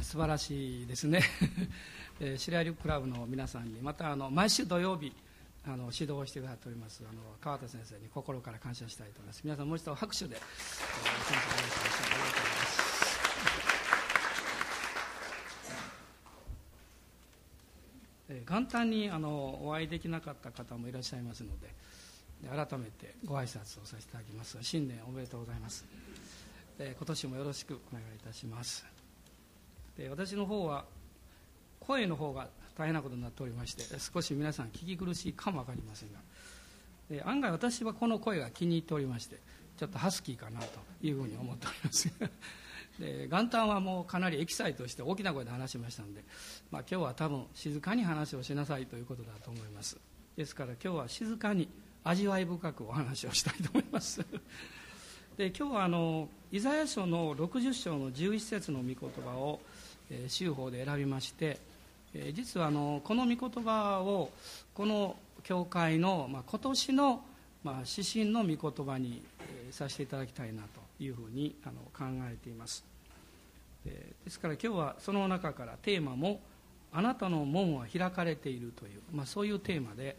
ー、素晴らしいですね、えー、白百合クラブの皆さんにまたあの毎週土曜日あの指導してくださっておりますあの川田先生に心から感謝したいと思います。皆さんもう一度拍手で、えー、先生お願いします。ありがとうございます元旦にあのお会いできなかった方もいらっしゃいますので改めてご挨拶をさせていただきます。新年おめでとうございます。今年もよろしくお願いいたします。で私の方は声の方が大変なことになっておりまして少し皆さん聞き苦しいかも分かりませんがで案外私はこの声が気に入っておりましてちょっとハスキーかなというふうに思っております。で元旦はもうかなりエキサイトして大きな声で話しましたので、まあ、今日は多分静かに話をしなさいということだと思います。ですから今日は静かに味わい深くお話をしたいと思います。で今日はあのイザヤ書の60章の11節の御言葉を、修法で選びまして、実はあのこの御言葉をこの教会の、まあ、今年の、まあ、指針の御言葉に、させていただきたいなというふうにあの考えています。ですから今日はその中からテーマも「あなたの門は開かれている」という、まあ、そういうテーマで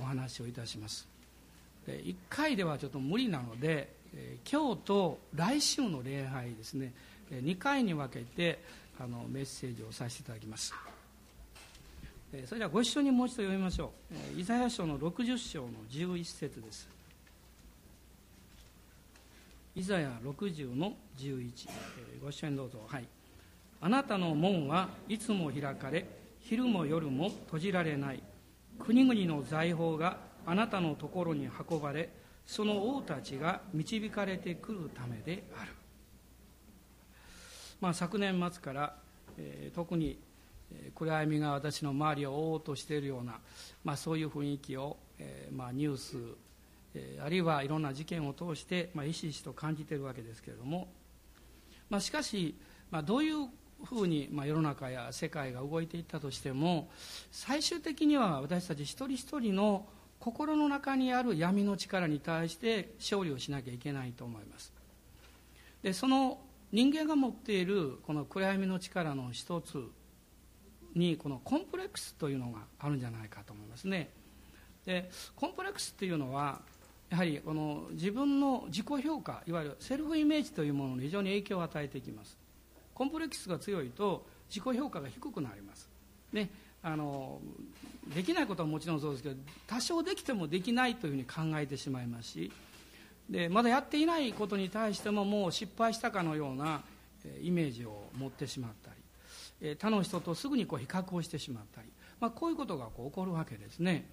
お話をいたします。1回ではちょっと無理なので今日と来週の礼拝ですね。2回に分けてあのメッセージをさせていただきます。それではご一緒にもう一度読みましょう。イザヤ書の60章の11節です。イザヤ60の11、ご一緒にどうぞ。はい。あなたの門はいつも開かれ昼も夜も閉じられない。国々の財宝があなたのところに運ばれその王たちが導かれてくるためである、まあ、昨年末から、えー、特に暗闇が私の周りを覆おうとしているような、まあ、そういう雰囲気を、えーまあ、ニュースあるいはいろんな事件を通して、まあ、ひしひしと感じているわけですけれども、まあ、しかし、まあ、どういうふうに、まあ、世の中や世界が動いていったとしても最終的には私たち一人一人の心の中にある闇の力に対して勝利をしなきゃいけないと思います。でその人間が持っているこの暗闇の力の一つにこのコンプレックスというのがあるんじゃないかと思いますね。でコンプレックスっていうのはやはりこの自分の自己評価いわゆるセルフイメージというものに非常に影響を与えていきます。コンプレックスが強いと自己評価が低くなります。ねあのできないことはもちろんそうですけど多少できてもできないというふうに考えてしまいますしでまだやっていないことに対してももう失敗したかのようなイメージを持ってしまったり他の人とすぐにこう比較をしてしまったり、まあ、こういうことがこう起こるわけですね。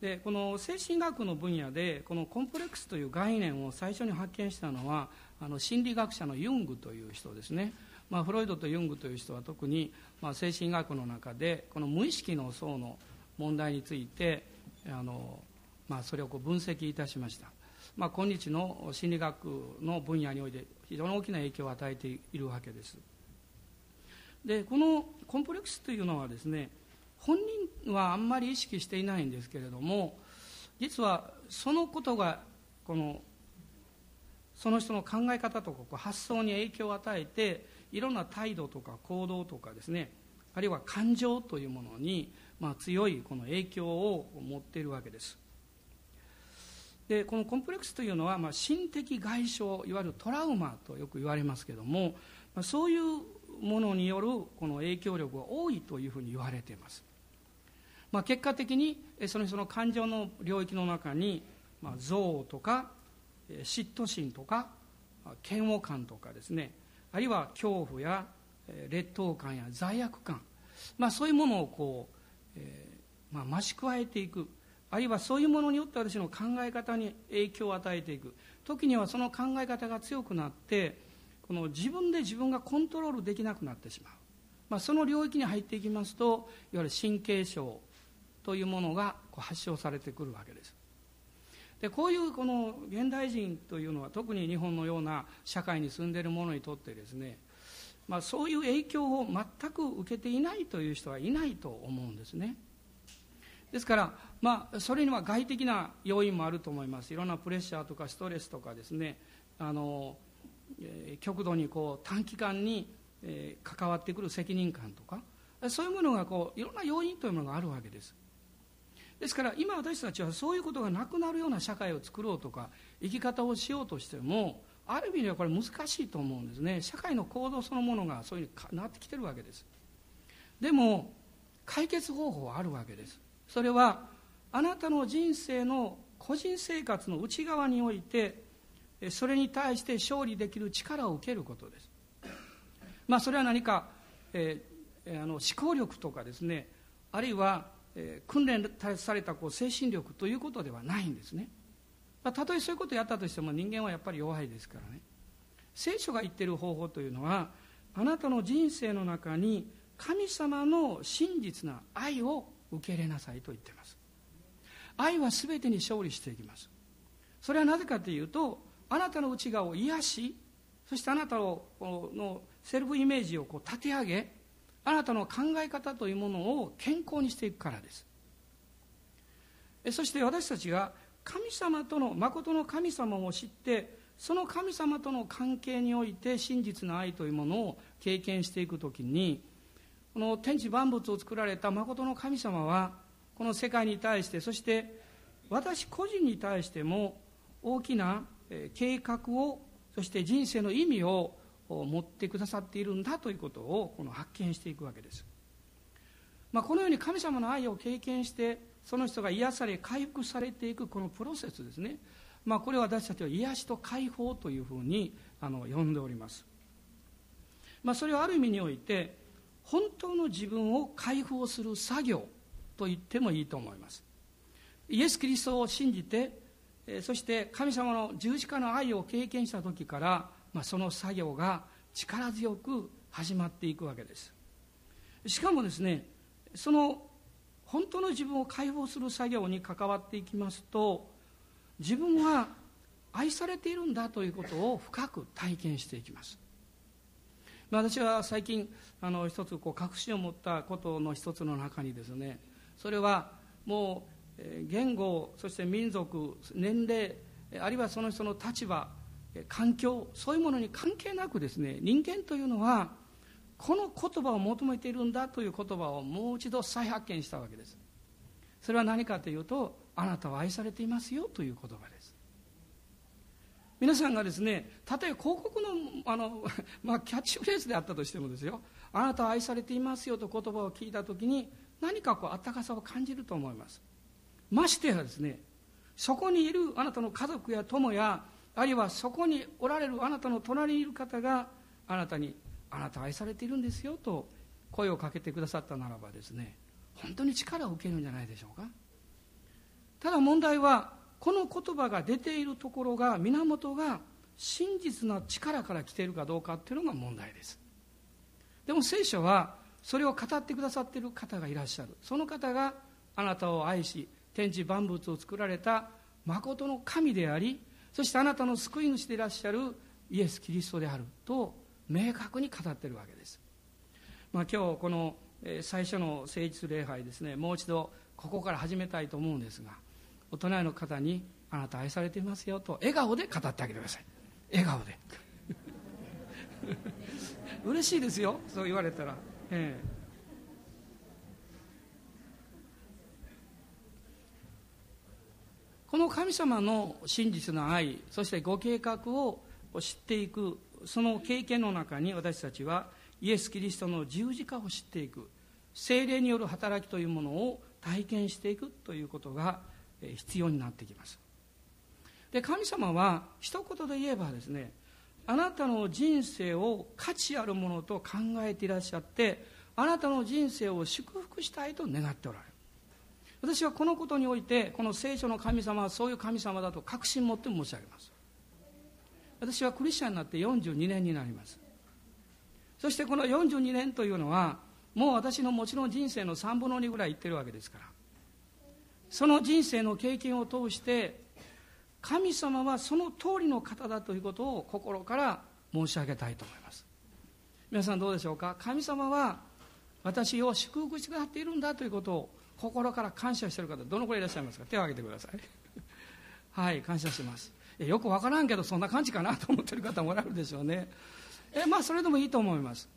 でこの精神学の分野でこのコンプレックスという概念を最初に発見したのはあの心理学者のユングという人ですね、まあ、フロイドとユングという人は特に、まあ、精神学の中でこの無意識の層の問題についてあの、まあ、それをこう分析いたしました、まあ、今日の心理学の分野において非常に大きな影響を与えているわけです。でこのコンプレックスというのはですね本人はあんまり意識していないんですけれども実はそのことがこのその人の考え方とか発想に影響を与えていろんな態度とか行動とかですねあるいは感情というものに、まあ、強いこの影響を持っているわけです。でこのコンプレックスというのは、まあ、心的外傷いわゆるトラウマとよく言われますけども、まあ、そういうものによるこの影響力が多いというふうに言われています。まあ、結果的にその人の感情の領域の中に、まあ、憎悪とか嫉妬心とか嫌悪感とかですねあるいは恐怖や劣等感や罪悪感、まあ、そういうものをこう、えーまあ、増し加えていく。あるいはそういうものによって私の考え方に影響を与えていく。時にはその考え方が強くなってこの自分で自分がコントロールできなくなってしまう、まあ、その領域に入っていきますといわゆる神経症というものが発症されてくるわけです。でこういうこの現代人というのは特に日本のような社会に住んでいる者にとってですね、まあ、そういう影響を全く受けていないという人はいないと思うんですね。ですから、まあ、それには外的な要因もあると思います。いろんなプレッシャーとかストレスとかですね。あの極度にこう短期間にえー、関わってくる責任感とかそういうものがこういろんな要因というものがあるわけです。ですから今私たちはそういうことがなくなるような社会を作ろうとか生き方をしようとしてもある意味ではこれ難しいと思うんですね。社会の行動そのものがそういうふうになってきてるわけです。でも解決方法はあるわけです。それはあなたの人生の個人生活の内側においてそれに対して勝利できる力を受けることです。まあそれは何か、えー、あの思考力とかですねあるいはえー、訓練されたこう精神力ということではないんですね、まあ、たとえそういうことをやったとしても人間はやっぱり弱いですからね。聖書が言ってる方法というのはあなたの人生の中に神様の真実な愛を受け入れなさいと言ってます。愛は全てに勝利していきます。それはなぜかというとあなたの内側を癒しそしてあなたののセルフイメージをこう立て上げあなたの考え方というものを健康にしていくからです。そして私たちが神様との誠の神様を知ってその神様との関係において真実の愛というものを経験していくときにこの天地万物を作られた誠の神様はこの世界に対してそして私個人に対しても大きな計画をそして人生の意味を持ってくださっているんだということをこの発見していくわけです、まあ、このように神様の愛を経験してその人が癒され回復されていくこのプロセスですね、まあ、これを私たちは癒しと解放というふうにあの呼んでおります、まあ、それはある意味において本当の自分を解放する作業と言ってもいいと思います。イエス・キリストを信じてそして神様の十字架の愛を経験した時からまあ、その作業が力強く始まっていくわけです。しかもですねその本当の自分を解放する作業に関わっていきますと自分は愛されているんだということを深く体験していきます、私は最近あの一つこう確信を持ったことの一つの中にですねそれはもう言語そして民族年齢あるいはその人の立場環境そういうものに関係なくですね人間というのはこの言葉を求めているんだという言葉をもう一度再発見したわけです。それは何かというとあなたは愛されていますよという言葉です。皆さんがですねたとえ広告のあの、まあ、キャッチフレーズであったとしてもですよあなたは愛されていますよと言葉を聞いた時に何かこう温かさを感じると思います。ましてやですねそこにいるあなたの家族や友やあるいはそこにおられるあなたの隣にいる方があなたにあなた愛されているんですよと声をかけてくださったならばですね本当に力を受けるんじゃないでしょうか。ただ問題はこの言葉が出ているところが源が真実な力から来ているかどうかっていうのが問題です。でも聖書はそれを語ってくださっている方がいらっしゃる。その方があなたを愛し天地万物を作られた誠の神でありそしてあなたの救い主でいらっしゃるイエス・キリストであると明確に語っているわけです、まあ、今日この最初の誠実礼拝ですね。もう一度ここから始めたいと思うんですがお隣の方に「あなた愛されていますよ」と笑顔で語ってあげてください。笑顔で。嬉しいですよそう言われたら。ええ。この神様の真実の愛そしてご計画を知っていくその経験の中に私たちはイエス・キリストの十字架を知っていく精霊による働きというものを体験していくということが必要になってきます。で神様は一言で言えばですねあなたの人生を価値あるものと考えていらっしゃってあなたの人生を祝福したいと願っておられる。私はこのことにおいてこの聖書の神様はそういう神様だと確信持って申し上げます。私はクリスチャンになって42年になります。そしてこの42年というのはもう私のもちろん人生の3分の2ぐらいいってるわけですからその人生の経験を通して神様はその通りの方だということを心から申し上げたいと思います。皆さんどうでしょうか？神様は私を祝福してくださっているんだということを心から感謝している方どのくらいいらっしゃいますか？手を挙げてください。はい感謝します。よく分からんけどそんな感じかなと思ってる方もおられるでしょうね。えまあそれでもいいと思います。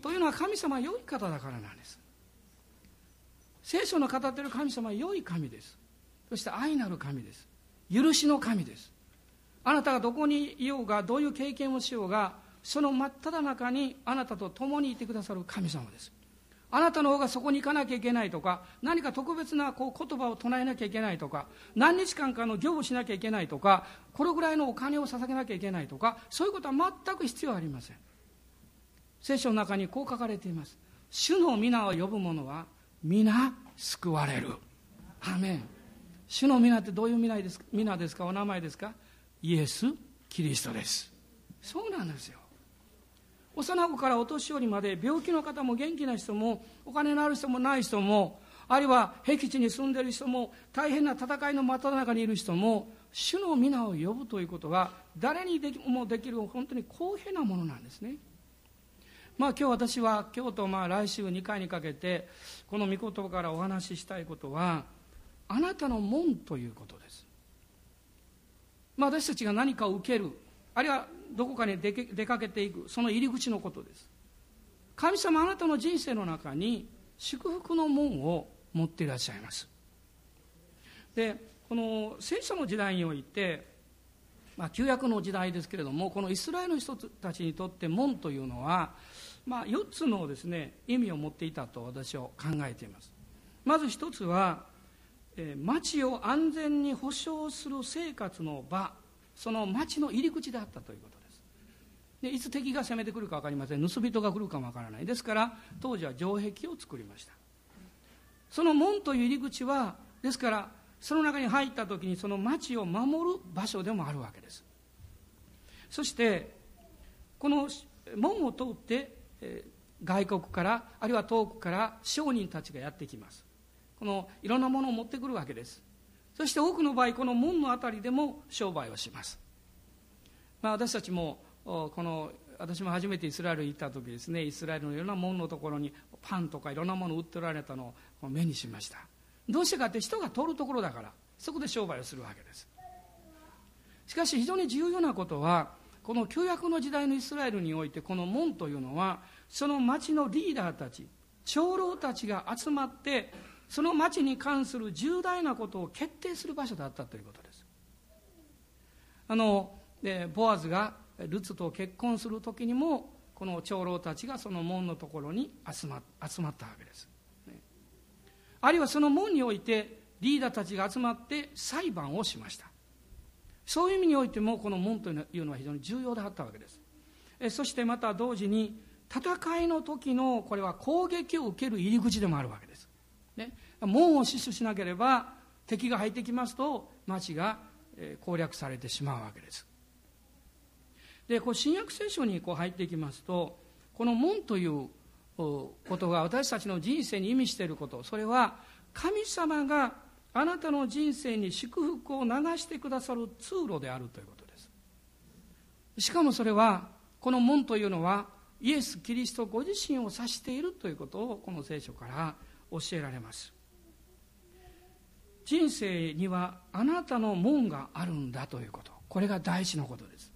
というのは神様は良い方だからなんです。聖書の語っている神様は良い神です。そして愛なる神です。許しの神です。あなたがどこにいようがどういう経験をしようがその真っ只中にあなたと共にいてくださる神様です。あなたの方がそこに行かなきゃいけないとか何か特別なこう言葉を唱えなきゃいけないとか何日間かの行をしなきゃいけないとかこれぐらいのお金を捧げなきゃいけないとかそういうことは全く必要ありません。聖書の中にこう書かれています。主の皆を呼ぶ者は皆救われる。アメン。主の皆ってどういう皆です皆ですか？お名前ですか？イエス・キリストです。そうなんですよ。幼子からお年寄りまで病気の方も元気な人もお金のある人もない人もあるいは僻地に住んでいる人も大変な戦いの真っ只中にいる人も主の皆を呼ぶということは誰にでもできる本当に公平なものなんですね。まあ今日私は今日とまあ来週2回にかけてこの御言葉からお話ししたいことはあなたの門ということです。まあ私たちが何かを受けるあるいはどこかに出かけていくその入り口のことです神様あなたの人生の中に祝福の門を持っていらっしゃいますでこの聖書の時代において、まあ、旧約の時代ですけれどもこのイスラエルの人たちにとって門というのは、まあ、4つのですね意味を持っていたと私は考えています。まず一つは、えー、町を安全に保障する生活の場その町の入り口であったということでいつ敵が攻めてくるか分かりません。盗人が来るかも分からない。ですから当時は城壁を作りました。その門という入り口はですからその中に入った時にその町を守る場所でもあるわけです。そしてこの門を通って、外国からあるいは遠くから商人たちがやってきます。このいろんなものを持ってくるわけです。そして多くの場合この門の辺りでも商売をします、まあ、私たちもこの私も初めてイスラエルに行った時ですねイスラエルのいろんな門のところにパンとかいろんなものを売っておられたのを目にしました。どうしてかって人が通るところだからそこで商売をするわけです。しかし非常に重要なことはこの旧約の時代のイスラエルにおいてこの門というのはその町のリーダーたち長老たちが集まってその町に関する重大なことを決定する場所だったということです。あのでボアズがルツと結婚する時にもこの長老たちがその門のところに集ま集まったわけです、あるいはその門においてリーダーたちが集まって裁判をしました。そういう意味においてもこの門というのは非常に重要であったわけです。えそしてまた同時に戦いの時のこれは攻撃を受ける入り口でもあるわけです、ね、門を死守しなければ敵が入ってきますと町が攻略されてしまうわけです。でこう新約聖書にこう入っていきますとこの門ということが私たちの人生に意味していること。それは神様があなたの人生に祝福を流してくださる通路であるということです。しかもそれはこの門というのはイエス・キリストご自身を指しているということをこの聖書から教えられます。人生にはあなたの門があるんだということ。これが大事なことです。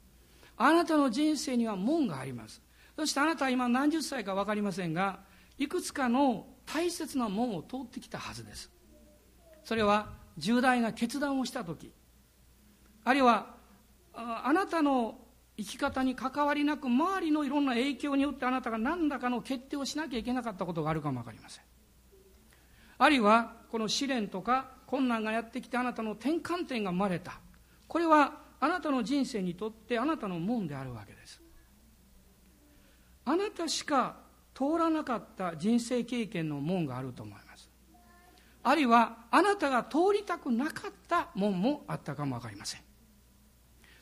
あなたの人生には門があります。そしてあなたは今何十歳か分かりませんがいくつかの大切な門を通ってきたはずです。それは重大な決断をした時。あるいはあなたの生き方に関わりなく周りのいろんな影響によってあなたが何らかの決定をしなきゃいけなかったことがあるかも分かりません。あるいはこの試練とか困難がやってきてあなたの転換点が生まれた。これはあなたの人生にとってあなたの門であるわけです。あなたしか通らなかった人生経験の門があると思います。あるいはあなたが通りたくなかった門もあったかも分かりません。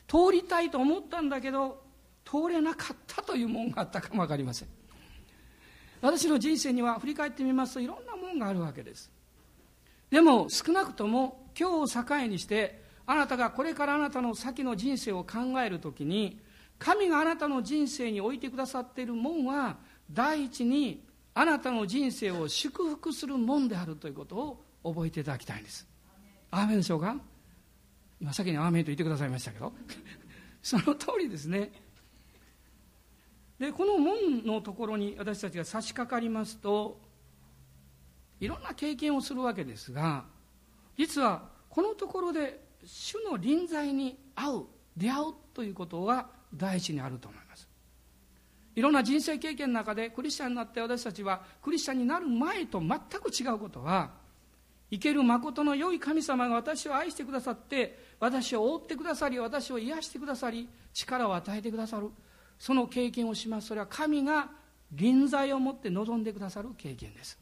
通りたいと思ったんだけど通れなかったという門があったかも分かりません。私の人生には振り返ってみますといろんな門があるわけです。でも少なくとも今日を境にしてあなたがこれからあなたの先の人生を考えるときに神があなたの人生に置いてくださっている門は第一にあなたの人生を祝福する門であるということを覚えていただきたいんです。アーメンでしょうか？今先にアーメンと言ってくださいましたけど。その通りですね。でこの門のところに私たちが差し掛かりますといろんな経験をするわけですが実はこのところで主の臨在に会う出会うということが第一にあると思います。いろんな人生経験の中でクリスチャンになって私たちはクリスチャンになる前と全く違うことは生ける誠の良い神様が私を愛してくださって私を覆ってくださり私を癒してくださり力を与えてくださる。その経験をします。それは神が臨在を持って望んでくださる経験です。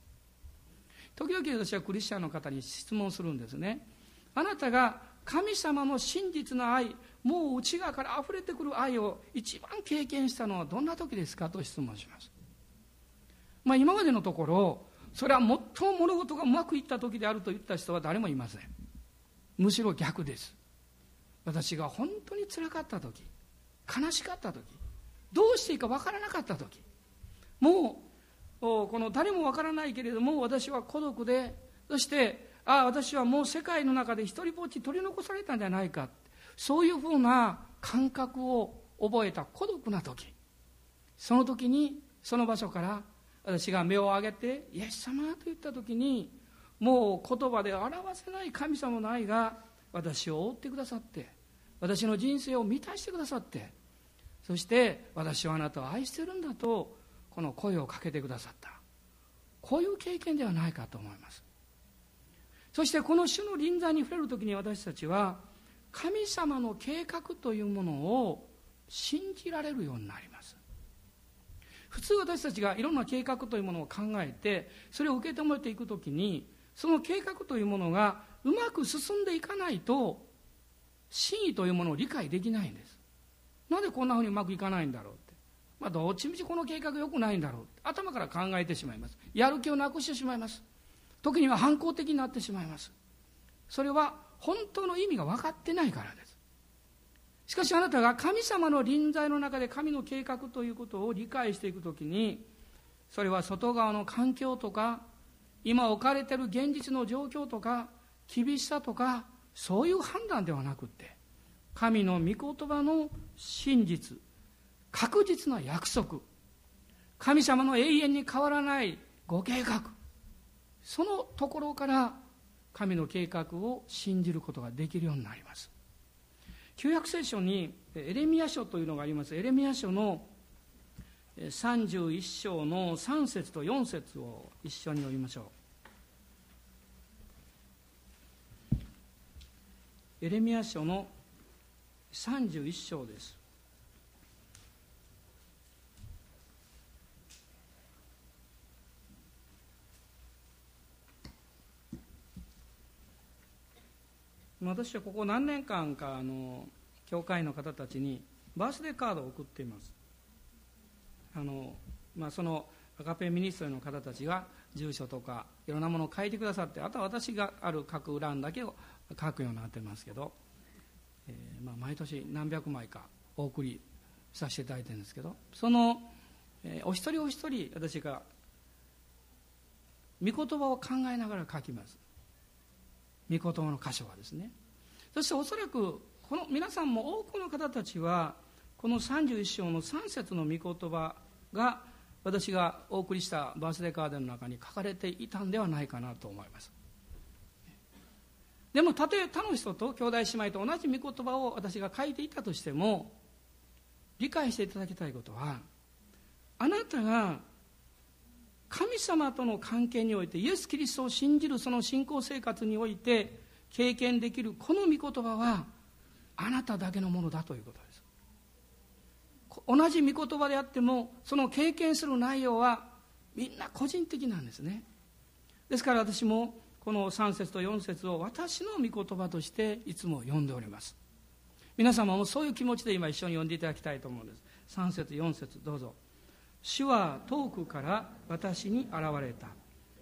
時々私はクリスチャンの方に質問するんですね。あなたが神様の真実な愛もう内側から溢れてくる愛を一番経験したのはどんな時ですかと質問します。まあ今までのところそれは最も物事がうまくいった時であると言った人は誰もいません。むしろ逆です。私が本当につらかった時悲しかった時どうしていいか分からなかった時もうこの誰も分からないけれども私は孤独でそしてああ私はもう世界の中で一人ぼっち取り残されたんじゃないか。そういうふうな感覚を覚えた孤独な時。その時にその場所から私が目を上げて「イエス様」と言った時にもう言葉で表せない神様の愛が私を覆ってくださって私の人生を満たしてくださってそして私はあなたを愛してるんだとこの声をかけてくださった。こういう経験ではないかと思います。そしてこの主の臨在に触れる時に私たちは神様の計画というものを信じられるようになります。普通私たちがいろんな計画というものを考えてそれを受け止めていくときにその計画というものがうまく進んでいかないと真意というものを理解できないんです。なぜこんなふうにうまくいかないんだろうって、まあ、どっちみちこの計画良くないんだろうって。頭から考えてしまいます。やる気をなくしてしまいます。時には反抗的になってしまいます。それは本当の意味が分かってないからです。しかしあなたが神様の臨在の中で神の計画ということを理解していくときにそれは外側の環境とか今置かれている現実の状況とか厳しさとかそういう判断ではなくって神の御言葉の真実確実な約束神様の永遠に変わらないご計画そのところから神の計画を信じることができるようになります。旧約聖書にエレミア書というのがあります。エレミア書の31章の3節と4節を一緒に読みましょう。エレミア書の31章です。私はここ何年間かあの教会の方たちにバースデーカードを送っています。あの、まあ、そのアカペミニストリーの方たちが住所とかいろんなものを書いてくださってあとは私がある書く欄だけを書くようになってますけど、えー、まあ、毎年何百枚かお送りさせていただいてるんですけどその、えー、お一人お一人私が御言葉を考えながら書きます。御言葉の箇所はですね。そしておそらくこの皆さんも多くの方たちはこの31章の3節の御言葉が私がお送りしたバースデーカードの中に書かれていたんではないかなと思います。でもたとえ他の人と兄弟姉妹と同じ御言葉を私が書いていたとしても理解していただきたいことはあなたが神様との関係においてイエス・キリストを信じるその信仰生活において経験できるこの御言葉はあなただけのものだということです。同じ御言葉であってもその経験する内容はみんな個人的なんですね。ですから私もこの3節と4節を私の御言葉としていつも読んでおります。皆様もそういう気持ちで今一緒に読んでいただきたいと思うんです。3節4節どうぞ。主は遠くから私に現れた。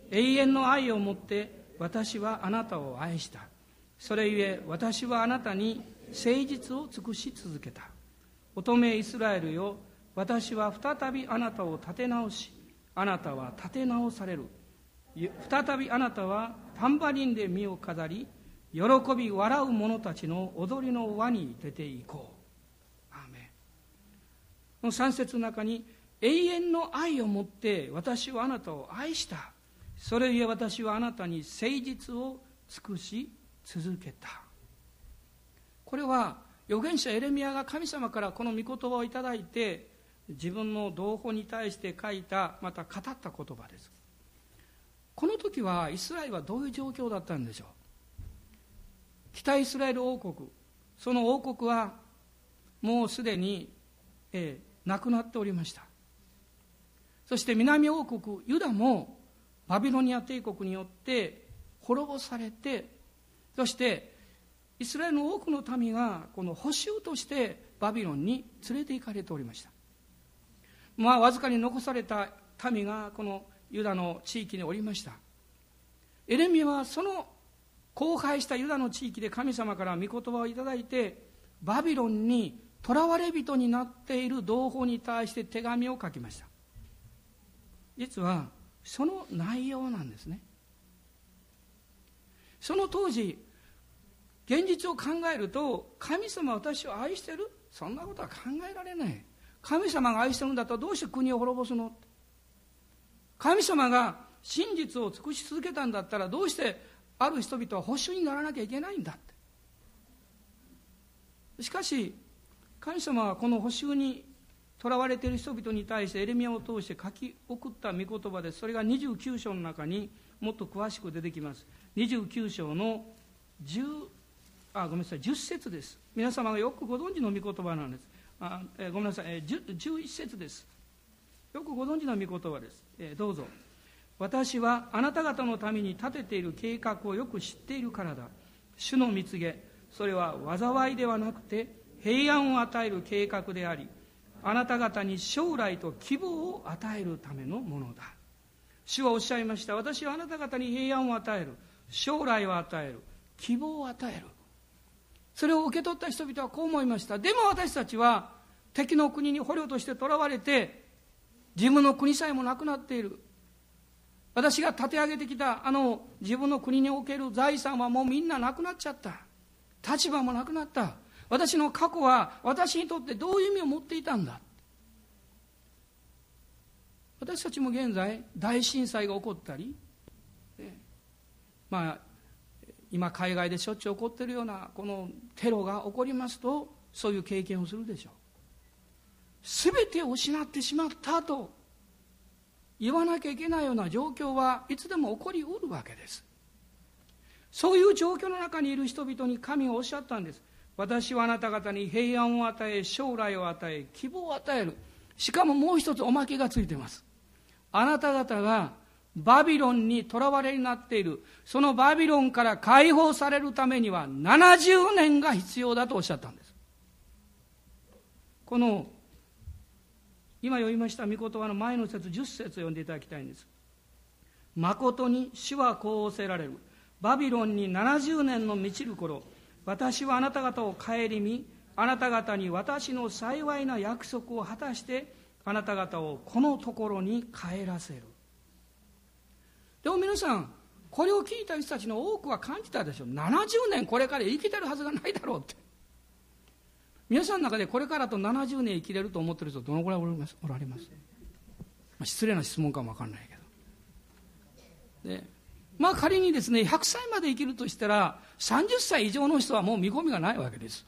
永遠の愛をもって私はあなたを愛した。それゆえ私はあなたに誠実を尽くし続けた。乙女イスラエルよ私は再びあなたを立て直しあなたは立て直される。再びあなたはタンバリンで身を飾り喜び笑う者たちの踊りの輪に出ていこう。アーメン。この3節の中に永遠の愛をもって私はあなたを愛した。それゆえ私はあなたに誠実を尽くし続けた。これは預言者エレミアが神様からこの御言葉をいただいて自分の同胞に対して書いたまた語った言葉です。この時はイスラエルはどういう状況だったんでしょう。北イスラエル王国その王国はもうすでに、えー、なくなっておりました。そして南王国ユダもバビロニア帝国によって滅ぼされてそしてイスラエルの多くの民がこの補修としてバビロンに連れて行かれておりました。まあわずかに残された民がこのユダの地域におりました。エレミはその荒廃したユダの地域で神様から御言葉をいただいてバビロンに囚われ人になっている同胞に対して手紙を書きました。実はその内容なんですね。その当時現実を考えると神様私を愛してる？そんなことは考えられない。神様が愛してるんだったらどうして国を滅ぼすの？神様が真実を尽くし続けたんだったらどうしてある人々は保守にならなきゃいけないんだって。しかし神様はこの保守にとらわれている人々に対してエレミアを通して書き送った御言葉です。それが29章の中にもっと詳しく出てきます。29章の10あごめんなさい。10節です。皆様がよくご存知の御言葉なんです。あ、えー、ごめんなさい、えー、11節です。よくご存知の御言葉です、えー、どうぞ。私はあなた方のために立てている計画をよく知っているからだ。主の蜜げ。それは災いではなくて平安を与える計画でありあなた方に将来と希望を与えるためのものだ。主はおっしゃいました。私はあなた方に平安を与える。将来を与える。希望を与える。それを受け取った人々はこう思いました。でも私たちは敵の国に捕虜として囚われて自分の国さえもなくなっている。私が立て上げてきたあの自分の国における財産はもうみんななくなっちゃった。立場もなくなった。私の過去は私にとってどういう意味を持っていたんだ？私たちも現在大震災が起こったり、まあ今海外でしょっちゅう起こってるようなこのテロが起こりますとそういう経験をするでしょう。全てを失ってしまったと言わなきゃいけないような状況はいつでも起こりうるわけです。そういう状況の中にいる人々に神がおっしゃったんです。私はあなた方に平安を与え将来を与え希望を与える。しかももう一つおまけがついてます。あなた方がバビロンにとらわれになっている。そのバビロンから解放されるためには70年が必要だとおっしゃったんです。この今読みました御言葉の前の節10節を読んでいただきたいんです。誠に主はこう仰せられる。バビロンに70年の満ちる頃私はあなた方を顧みあなた方に私の幸いな約束を果たしてあなた方をこのところに帰らせる。でも皆さんこれを聞いた人たちの多くは感じたでしょう。70年これから生きてるはずがないだろうって。皆さんの中でこれからと70年生きれると思ってる人どのぐらいおられます、失礼な質問かも分かんないけど。でまあ仮にですね100歳まで生きるとしたら30歳以上の人はもう見込みがないわけです。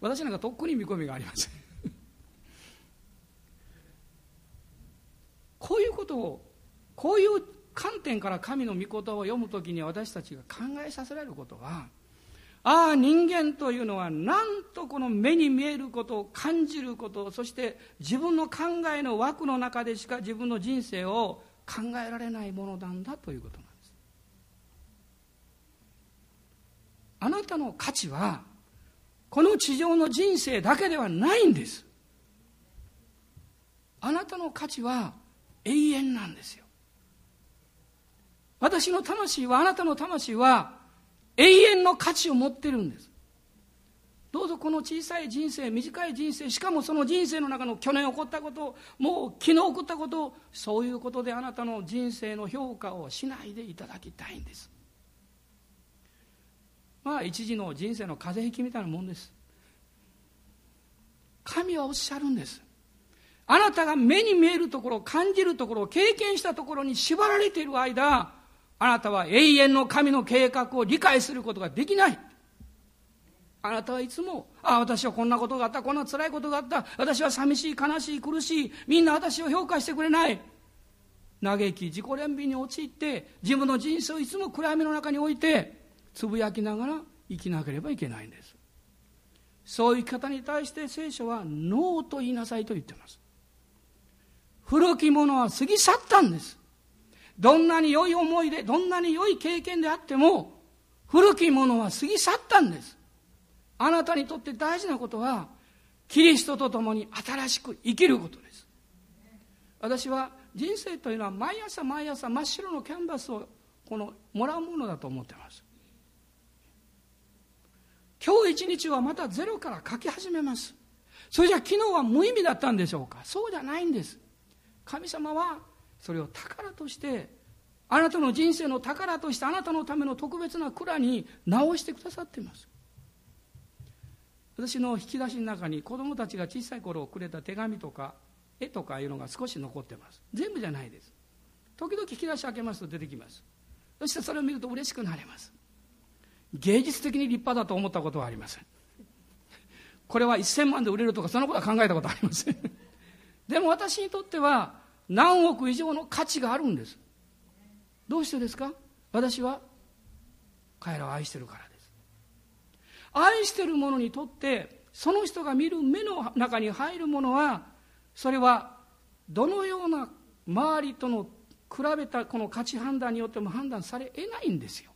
私なんかとっくに見込みがありません。こういうことをこういう観点から神の御言葉を読むときに私たちが考えさせられることはああ人間というのはなんとこの目に見えることを感じることそして自分の考えの枠の中でしか自分の人生を考えられないものなんだということなんです。あなたの価値はこの地上の人生だけではないんです。あなたの価値は永遠なんですよ。私の魂はあなたの魂は永遠の価値を持ってるんです。どうぞこの小さい人生短い人生しかもその人生の中の去年起こったこともう昨日起こったことそういうことであなたの人生の評価をしないでいただきたいんです。まあ一時の人生の風邪ひきみたいなもんです。神はおっしゃるんです。あなたが目に見えるところ、感じるところ、経験したところに縛られている間、あなたは永遠の神の計画を理解することができない。あなたはいつも、ああ、私はこんなことがあった、こんな辛いことがあった、私は寂しい、悲しい、苦しい、みんな私を評価してくれない。嘆き、自己憐憫に陥って、自分の人生をいつも暗闇の中に置いて、つぶやきながら生きなければいけないんです。そういう生き方に対して聖書はノーと言いなさいと言ってます。古きものは過ぎ去ったんです。どんなに良い思いで、どんなに良い経験であっても、古きものは過ぎ去ったんです。あなたにとって大事なことは、キリストと共に新しく生きることです。私は人生というのは毎朝毎朝真っ白のキャンバスをこのもらうものだと思ってます。今日一日はまたゼロから書き始めます。それじゃ昨日は無意味だったんでしょうかそうじゃないんです。神様はそれを宝としてあなたの人生の宝としてあなたのための特別な蔵に直してくださっています私の引き出しの中に子供たちが小さい頃くれた手紙とか絵とかいうのが少し残ってます。全部じゃないです。時々引き出し開けますと出てきます。そしてそれを見ると嬉しくなれます。芸術的に立派だと思ったことはありません。これは1000万で売れるとかそのことは考えたことはありません。でも私にとっては何億以上の価値があるんです。どうしてですか？私は彼らを愛してるから。愛してる者にとってその人が見る目の中に入るものはそれはどのような周りとの比べたこの価値判断によっても判断され得ないんですよ。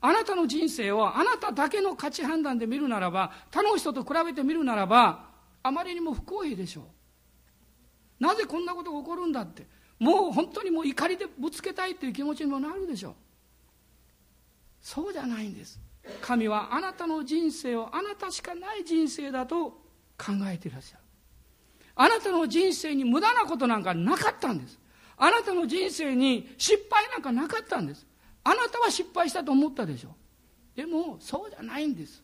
あなたの人生をあなただけの価値判断で見るならば他の人と比べてみるならばあまりにも不公平でしょう。なぜこんなことが起こるんだって。もう本当にもう怒りでぶつけたいという気持ちにもなるでしょう。そうじゃないんです。神はあなたの人生をあなたしかない人生だと考えていらっしゃる。あなたの人生に無駄なことなんかなかったんです。あなたの人生に失敗なんかなかったんです。あなたは失敗したと思ったでしょでもそうじゃないんです。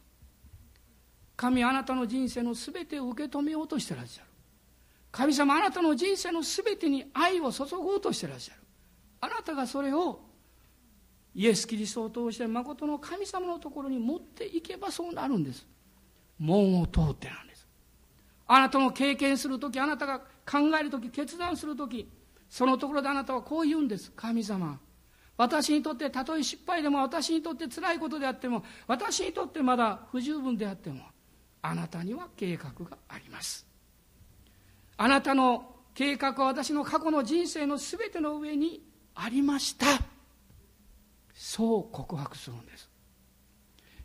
神あなたの人生の全てを受け止めようとしてらっしゃる。神様あなたの人生の全てに愛を注ごうとしてらっしゃる。あなたがそれをイエス・キリストを通して誠の神様のところに持っていけばそうなるんです。門を通ってなんです。あなたの経験する時あなたが考える時決断する時そのところであなたはこう言うんです。神様私にとってたとえ失敗でも私にとって辛いことであっても私にとってまだ不十分であってもあなたには計画があります。あなたの計画は私の過去の人生の全ての上にありました。そう告白するんです。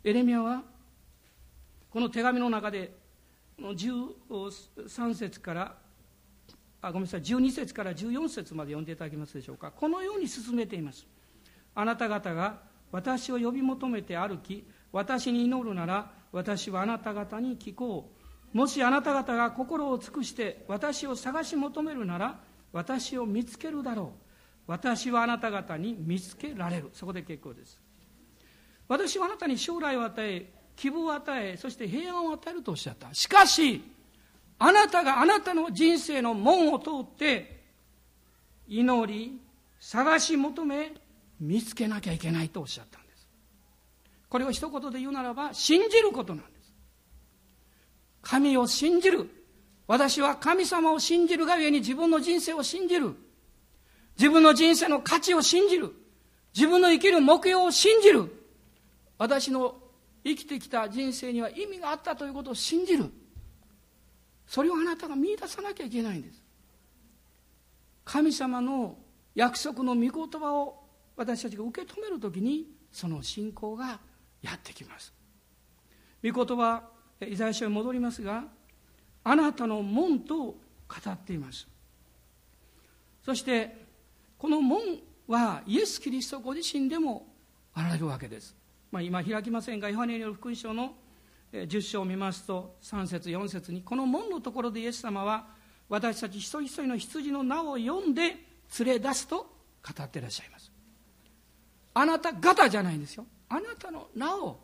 エレミアはこの手紙の中で13節からあごめんなさい12節から14節まで読んでいただけますでしょうか。このように進めています。あなた方が私を呼び求めて歩き私に祈るなら私はあなた方に聞こう。もしあなた方が心を尽くして私を探し求めるなら私を見つけるだろう。私はあなた方に見つけられる。そこで結構です。私はあなたに将来を与え希望を与えそして平安を与えるとおっしゃった。しかしあなたがあなたの人生の門を通って祈り探し求め見つけなきゃいけないとおっしゃったんです。これを一言で言うならば信じることなんです。神を信じる。私は神様を信じるがゆえに自分の人生を信じる。自分の人生の価値を信じる。自分の生きる目標を信じる。私の生きてきた人生には意味があったということを信じる。それをあなたが見出さなきゃいけないんです。神様の約束の御言葉を私たちが受け止めるときにその信仰がやってきます。御言葉、イザヤ書に戻りますが、あなたの門と語っています。そしてこの門はイエス・キリストご自身でもあられるわけです、まあ、今開きませんがヨハネによる福音書の10章を見ますと3節4節にこの門のところでイエス様は私たち一人一人の羊の名を読んで連れ出すと語っていらっしゃいます。あなた方じゃないんですよ。あなたの名を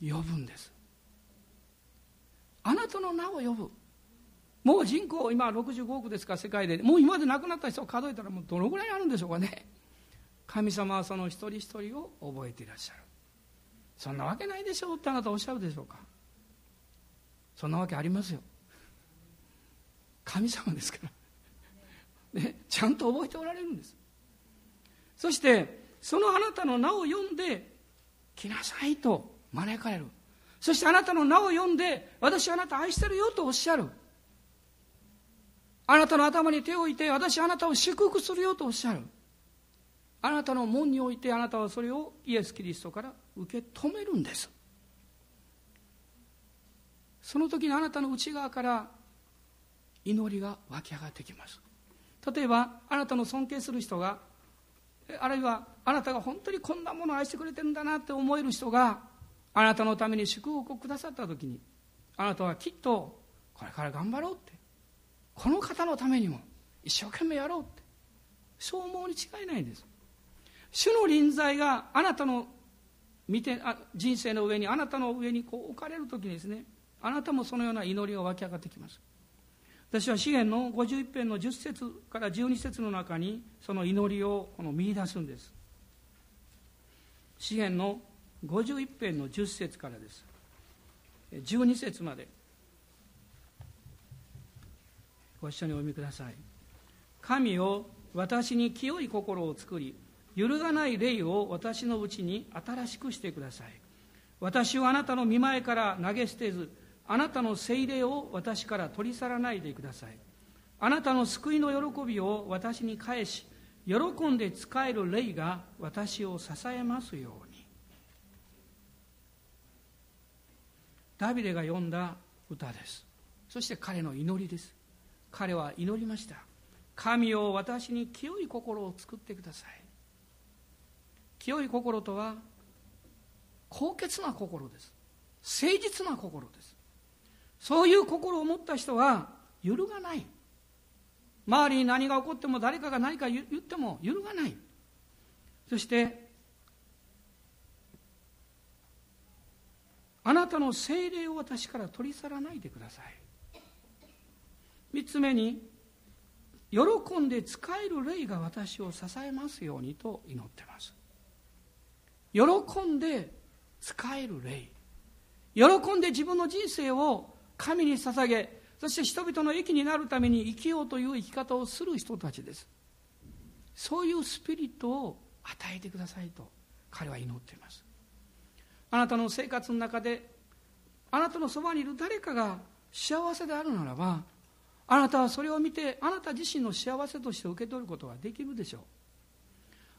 呼ぶんです。あなたの名を呼ぶ。もう人口今65億ですか世界でもう今まで亡くなった人を数えたらもうどのぐらいあるんでしょうかね。神様はその一人一人を覚えていらっしゃる。そんなわけないでしょうってあなたおっしゃるでしょうか。そんなわけありますよ。神様ですから、ね、ちゃんと覚えておられるんです。そしてそのあなたの名を読んで来なさいと招かれる。そしてあなたの名を読んで私はあなた愛してるよとおっしゃる。あなたの頭に手を置いて私あなたを祝福するよとおっしゃる。あなたの門においてあなたはそれをイエス・キリストから受け止めるんです。その時にあなたの内側から祈りが湧き上がってきます。例えばあなたの尊敬する人があるいはあなたが本当にこんなものを愛してくれてるんだなって思える人があなたのために祝福をくださった時にあなたはきっとこれから頑張ろうってこの方のためにも一生懸命やろうって。そう思うに違いないんです。主の臨在があなたの見てあ人生の上にあなたの上にこう置かれる時にですねあなたもそのような祈りが湧き上がってきます。私は詩篇の51編の10節から12節の中にその祈りをこの見出すんです。詩篇の51編の10節からです。12節まで。ご一緒にお読みください。神を私に清い心を作り揺るがない霊を私のうちに新しくしてください。私をあなたの見前から投げ捨てずあなたの聖霊を私から取り去らないでください。あなたの救いの喜びを私に返し喜んで仕える霊が私を支えますように。ダビデが読んだ歌です。そして彼の祈りです。彼は祈りました。神を私に清い心を作ってください。清い心とは高潔な心です。誠実な心です。そういう心を持った人は揺るがない。周りに何が起こっても誰かが何か言っても揺るがない。そしてあなたの精霊を私から取り去らないでください。三つ目に喜んで使える霊が私を支えますようにと祈ってます。喜んで使える霊。喜んで自分の人生を神に捧げそして人々の益になるために生きようという生き方をする人たちです。そういうスピリットを与えてくださいと彼は祈っています。あなたの生活の中であなたのそばにいる誰かが幸せであるならばあなたはそれを見てあなた自身の幸せとして受け取ることができるでしょう。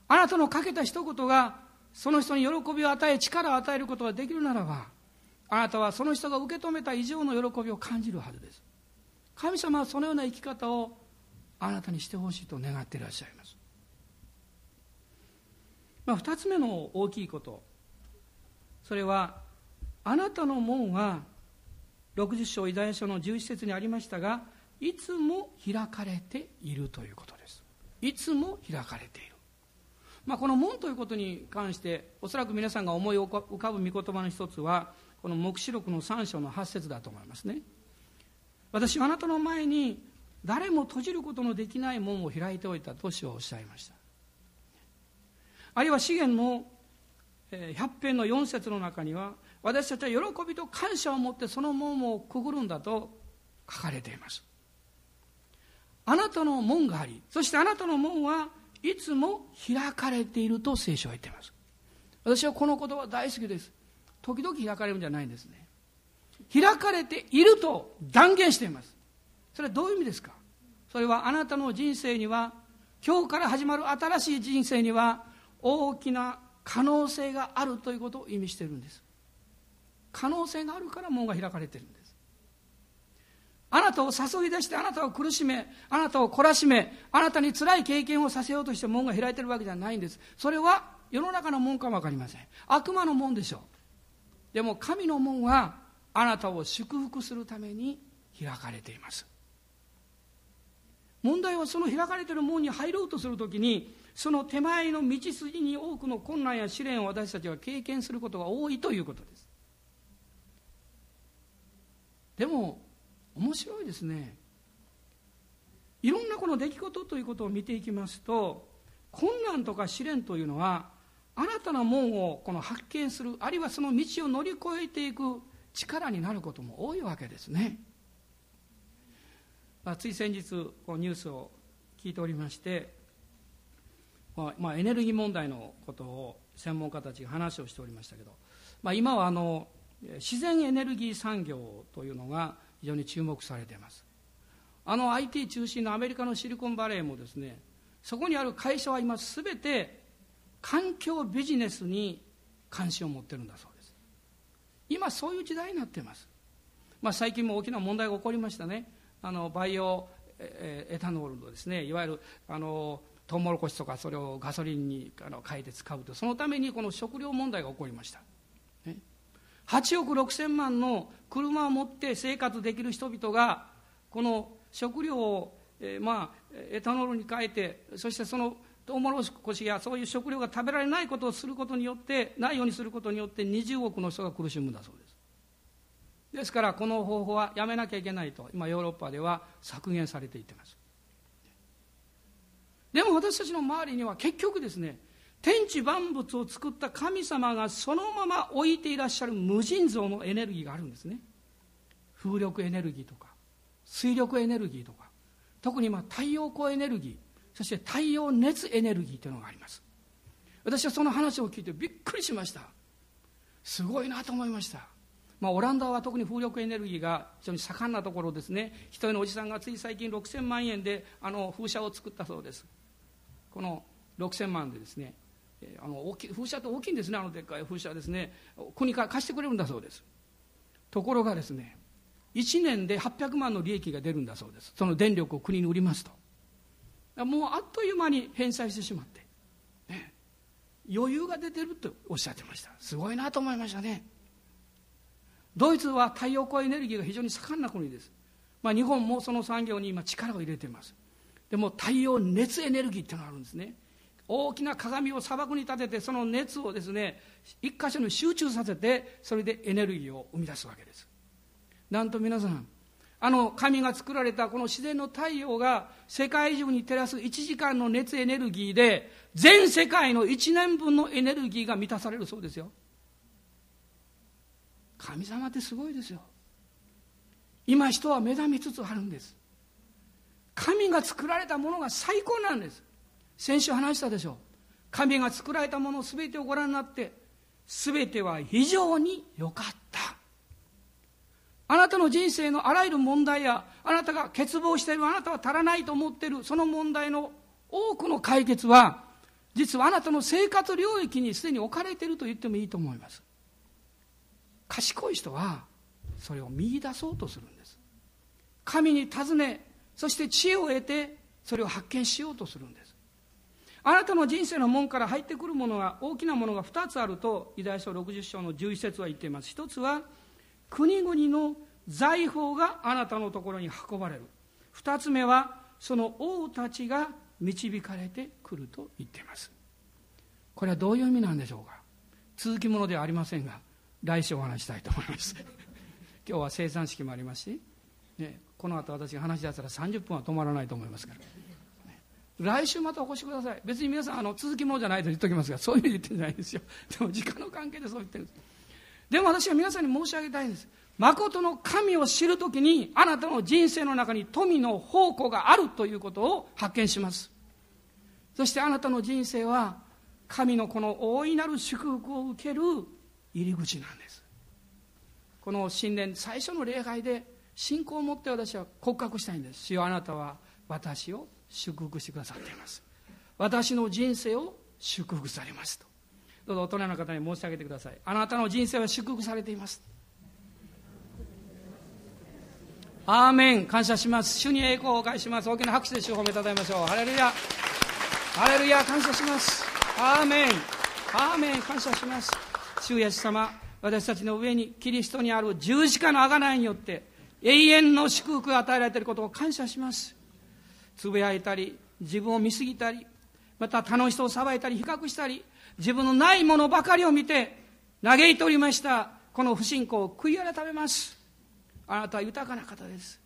あなたのかけた一言がその人に喜びを与え力を与えることができるならばあなたはその人が受け止めた以上の喜びを感じるはずです。神様はそのような生き方をあなたにしてほしいと願っていらっしゃいます、まあ、2つ目の大きいこと。それはあなたの門は60章イザヤ書の11節にありましたがいつも開かれているということです。いつも開かれている。まあ、この門ということに関しておそらく皆さんが思い浮かぶ御言葉の一つはこの黙示録の3章の8節だと思いますね。私はあなたの前に誰も閉じることのできない門を開いておいたと主はおっしゃいました。あるいは資源の100編の4節の中には私たちは喜びと感謝を持ってその門をくぐるんだと書かれています。あなたの門がありそしてあなたの門はいつも開かれていると聖書は言っています。私はこの言葉大好きです。時々開かれるんじゃないんですね。開かれていると断言しています。それはどういう意味ですか？それはあなたの人生には今日から始まる新しい人生には大きな可能性があるということを意味しているんです。可能性があるから門が開かれているんです。あなたを誘い出してあなたを苦しめあなたを懲らしめあなたに辛い経験をさせようとして門が開いてるわけじゃないんです。それは世の中の門かも分かりません。悪魔の門でしょう。でも神の門はあなたを祝福するために開かれています。問題はその開かれている門に入ろうとするときにその手前の道筋に多くの困難や試練を私たちは経験することが多いということです。でも面白いですね。いろんなこの出来事ということを見ていきますと困難とか試練というのは新たな門をこの発見するあるいはその道を乗り越えていく力になることも多いわけですね、まあ、つい先日このニュースを聞いておりまして、まあ、まあ、エネルギー問題のことを専門家たちが話をしておりましたけど、まあ、今はあの自然エネルギー産業というのが非常に注目されています。あの IT 中心のアメリカのシリコンバレーもですねそこにある会社は今すべて環境ビジネスに関心を持ってるんだそうです。今そういう時代になっています、まあ、最近も大きな問題が起こりましたね。あのバイオエタノールのですねいわゆるあのトウモロコシとかそれをガソリンにあの変えて使うとそのためにこの食料問題が起こりました、8億6千万の車を持って生活できる人々がこの食料を、えー、まあ、エタノールに変えてそしてそのトウモロコシやそういう食料が食べられないことをすることによってないようにすることによって20億の人が苦しむんだそうです。ですからこの方法はやめなきゃいけないと今ヨーロッパでは削減されていってます。でも私たちの周りには結局ですね天地万物を作った神様がそのまま置いていらっしゃる無尽蔵のエネルギーがあるんですね。風力エネルギーとか水力エネルギーとか特にま太陽光エネルギーそして太陽熱エネルギーというのがあります。私はその話を聞いてびっくりしました。すごいなと思いました。まあ、オランダは特に風力エネルギーが非常に盛んなところですね。一人のおじさんがつい最近6000万円であの風車を作ったそうです。この6000万でですねあの大き風車って大きいんですねあのでっかい風車ですね。国から貸してくれるんだそうです。ところがですね1年で800万の利益が出るんだそうです。その電力を国に売りますと。もうあっという間に返済してしまって、ね、余裕が出てるとおっしゃってました。すごいなと思いましたね。ドイツは太陽光エネルギーが非常に盛んな国です、まあ、日本もその産業に今力を入れています。でも太陽熱エネルギーっていうのがあるんですね。大きな鏡を砂漠に立ててその熱をですね一箇所に集中させてそれでエネルギーを生み出すわけです。なんと皆さんあの神が作られたこの自然の太陽が世界中に照らす1時間の熱エネルギーで全世界の1年分のエネルギーが満たされるそうですよ。神様ってすごいですよ。今人は目覚めつつあるんです。神が作られたものが最高なんです。先週話したでしょう。神が作られたもの全てをご覧になって全ては非常に良かった。あなたの人生のあらゆる問題やあなたが欠乏しているあなたは足らないと思っているその問題の多くの解決は実はあなたの生活領域にすでに置かれていると言ってもいいと思います。賢い人はそれを見出そうとするんです。神に尋ねそして知恵を得てそれを発見しようとするんです。あなたの人生の門から入ってくるものが大きなものが2つあるとユダヤ書60章の11節は言っています。一つは国々の財宝があなたのところに運ばれる。2つ目はその王たちが導かれてくると言っています。これはどういう意味なんでしょうか。続きものではありませんが来週お話したいと思います。今日は生産式もありますし、ね、この後私が話し出したら30分は止まらないと思いますから、来週またお越しください。別に皆さんあの続きもじゃないと言っておきますがそういう意味で言ってるんじゃないんですよ。でも時間の関係でそう言ってるんです。でも私は皆さんに申し上げたいんです。誠の神を知るときにあなたの人生の中に富の宝庫があるということを発見します。そしてあなたの人生は神のこの大いなる祝福を受ける入り口なんです。この新年最初の礼拝で信仰を持って私は告白したいんです。主よあなたは私を祝福してくださっています。私の人生を祝福されますと。どうぞ大人の方に申し上げてください。あなたの人生は祝福されています。アーメン。感謝します。主に栄光を返します。大きな拍手で主を褒めたたえましょう。ハレルヤ。ハレルヤ。感謝します。アーメン。アーメン。感謝します。主イエス様。私たちの上にキリストにある十字架の贖いによって永遠の祝福が与えられていることを感謝します。つぶやいたり自分を見過ぎたりまた他の人を裁いたり比較したり自分のないものばかりを見て嘆いておりましたこの不信仰を悔い改めます。あなたは豊かな方です。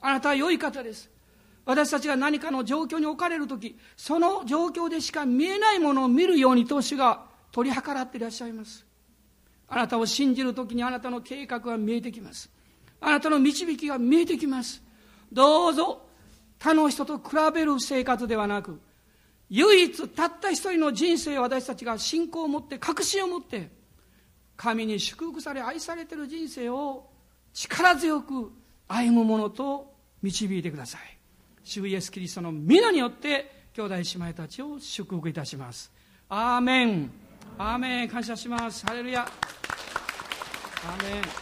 あなたは良い方です。私たちが何かの状況に置かれる時その状況でしか見えないものを見るようにと主が取り計らっていらっしゃいます。あなたを信じる時にあなたの計画が見えてきます。あなたの導きが見えてきます。どうぞ他の人と比べる生活ではなく唯一たった一人の人生を私たちが信仰を持って確信を持って神に祝福され愛されている人生を力強く歩むものと導いてください。主イエスキリストの皆によって兄弟姉妹たちを祝福いたします。アーメン。アーメン感謝します。ハレルヤ。アーメン。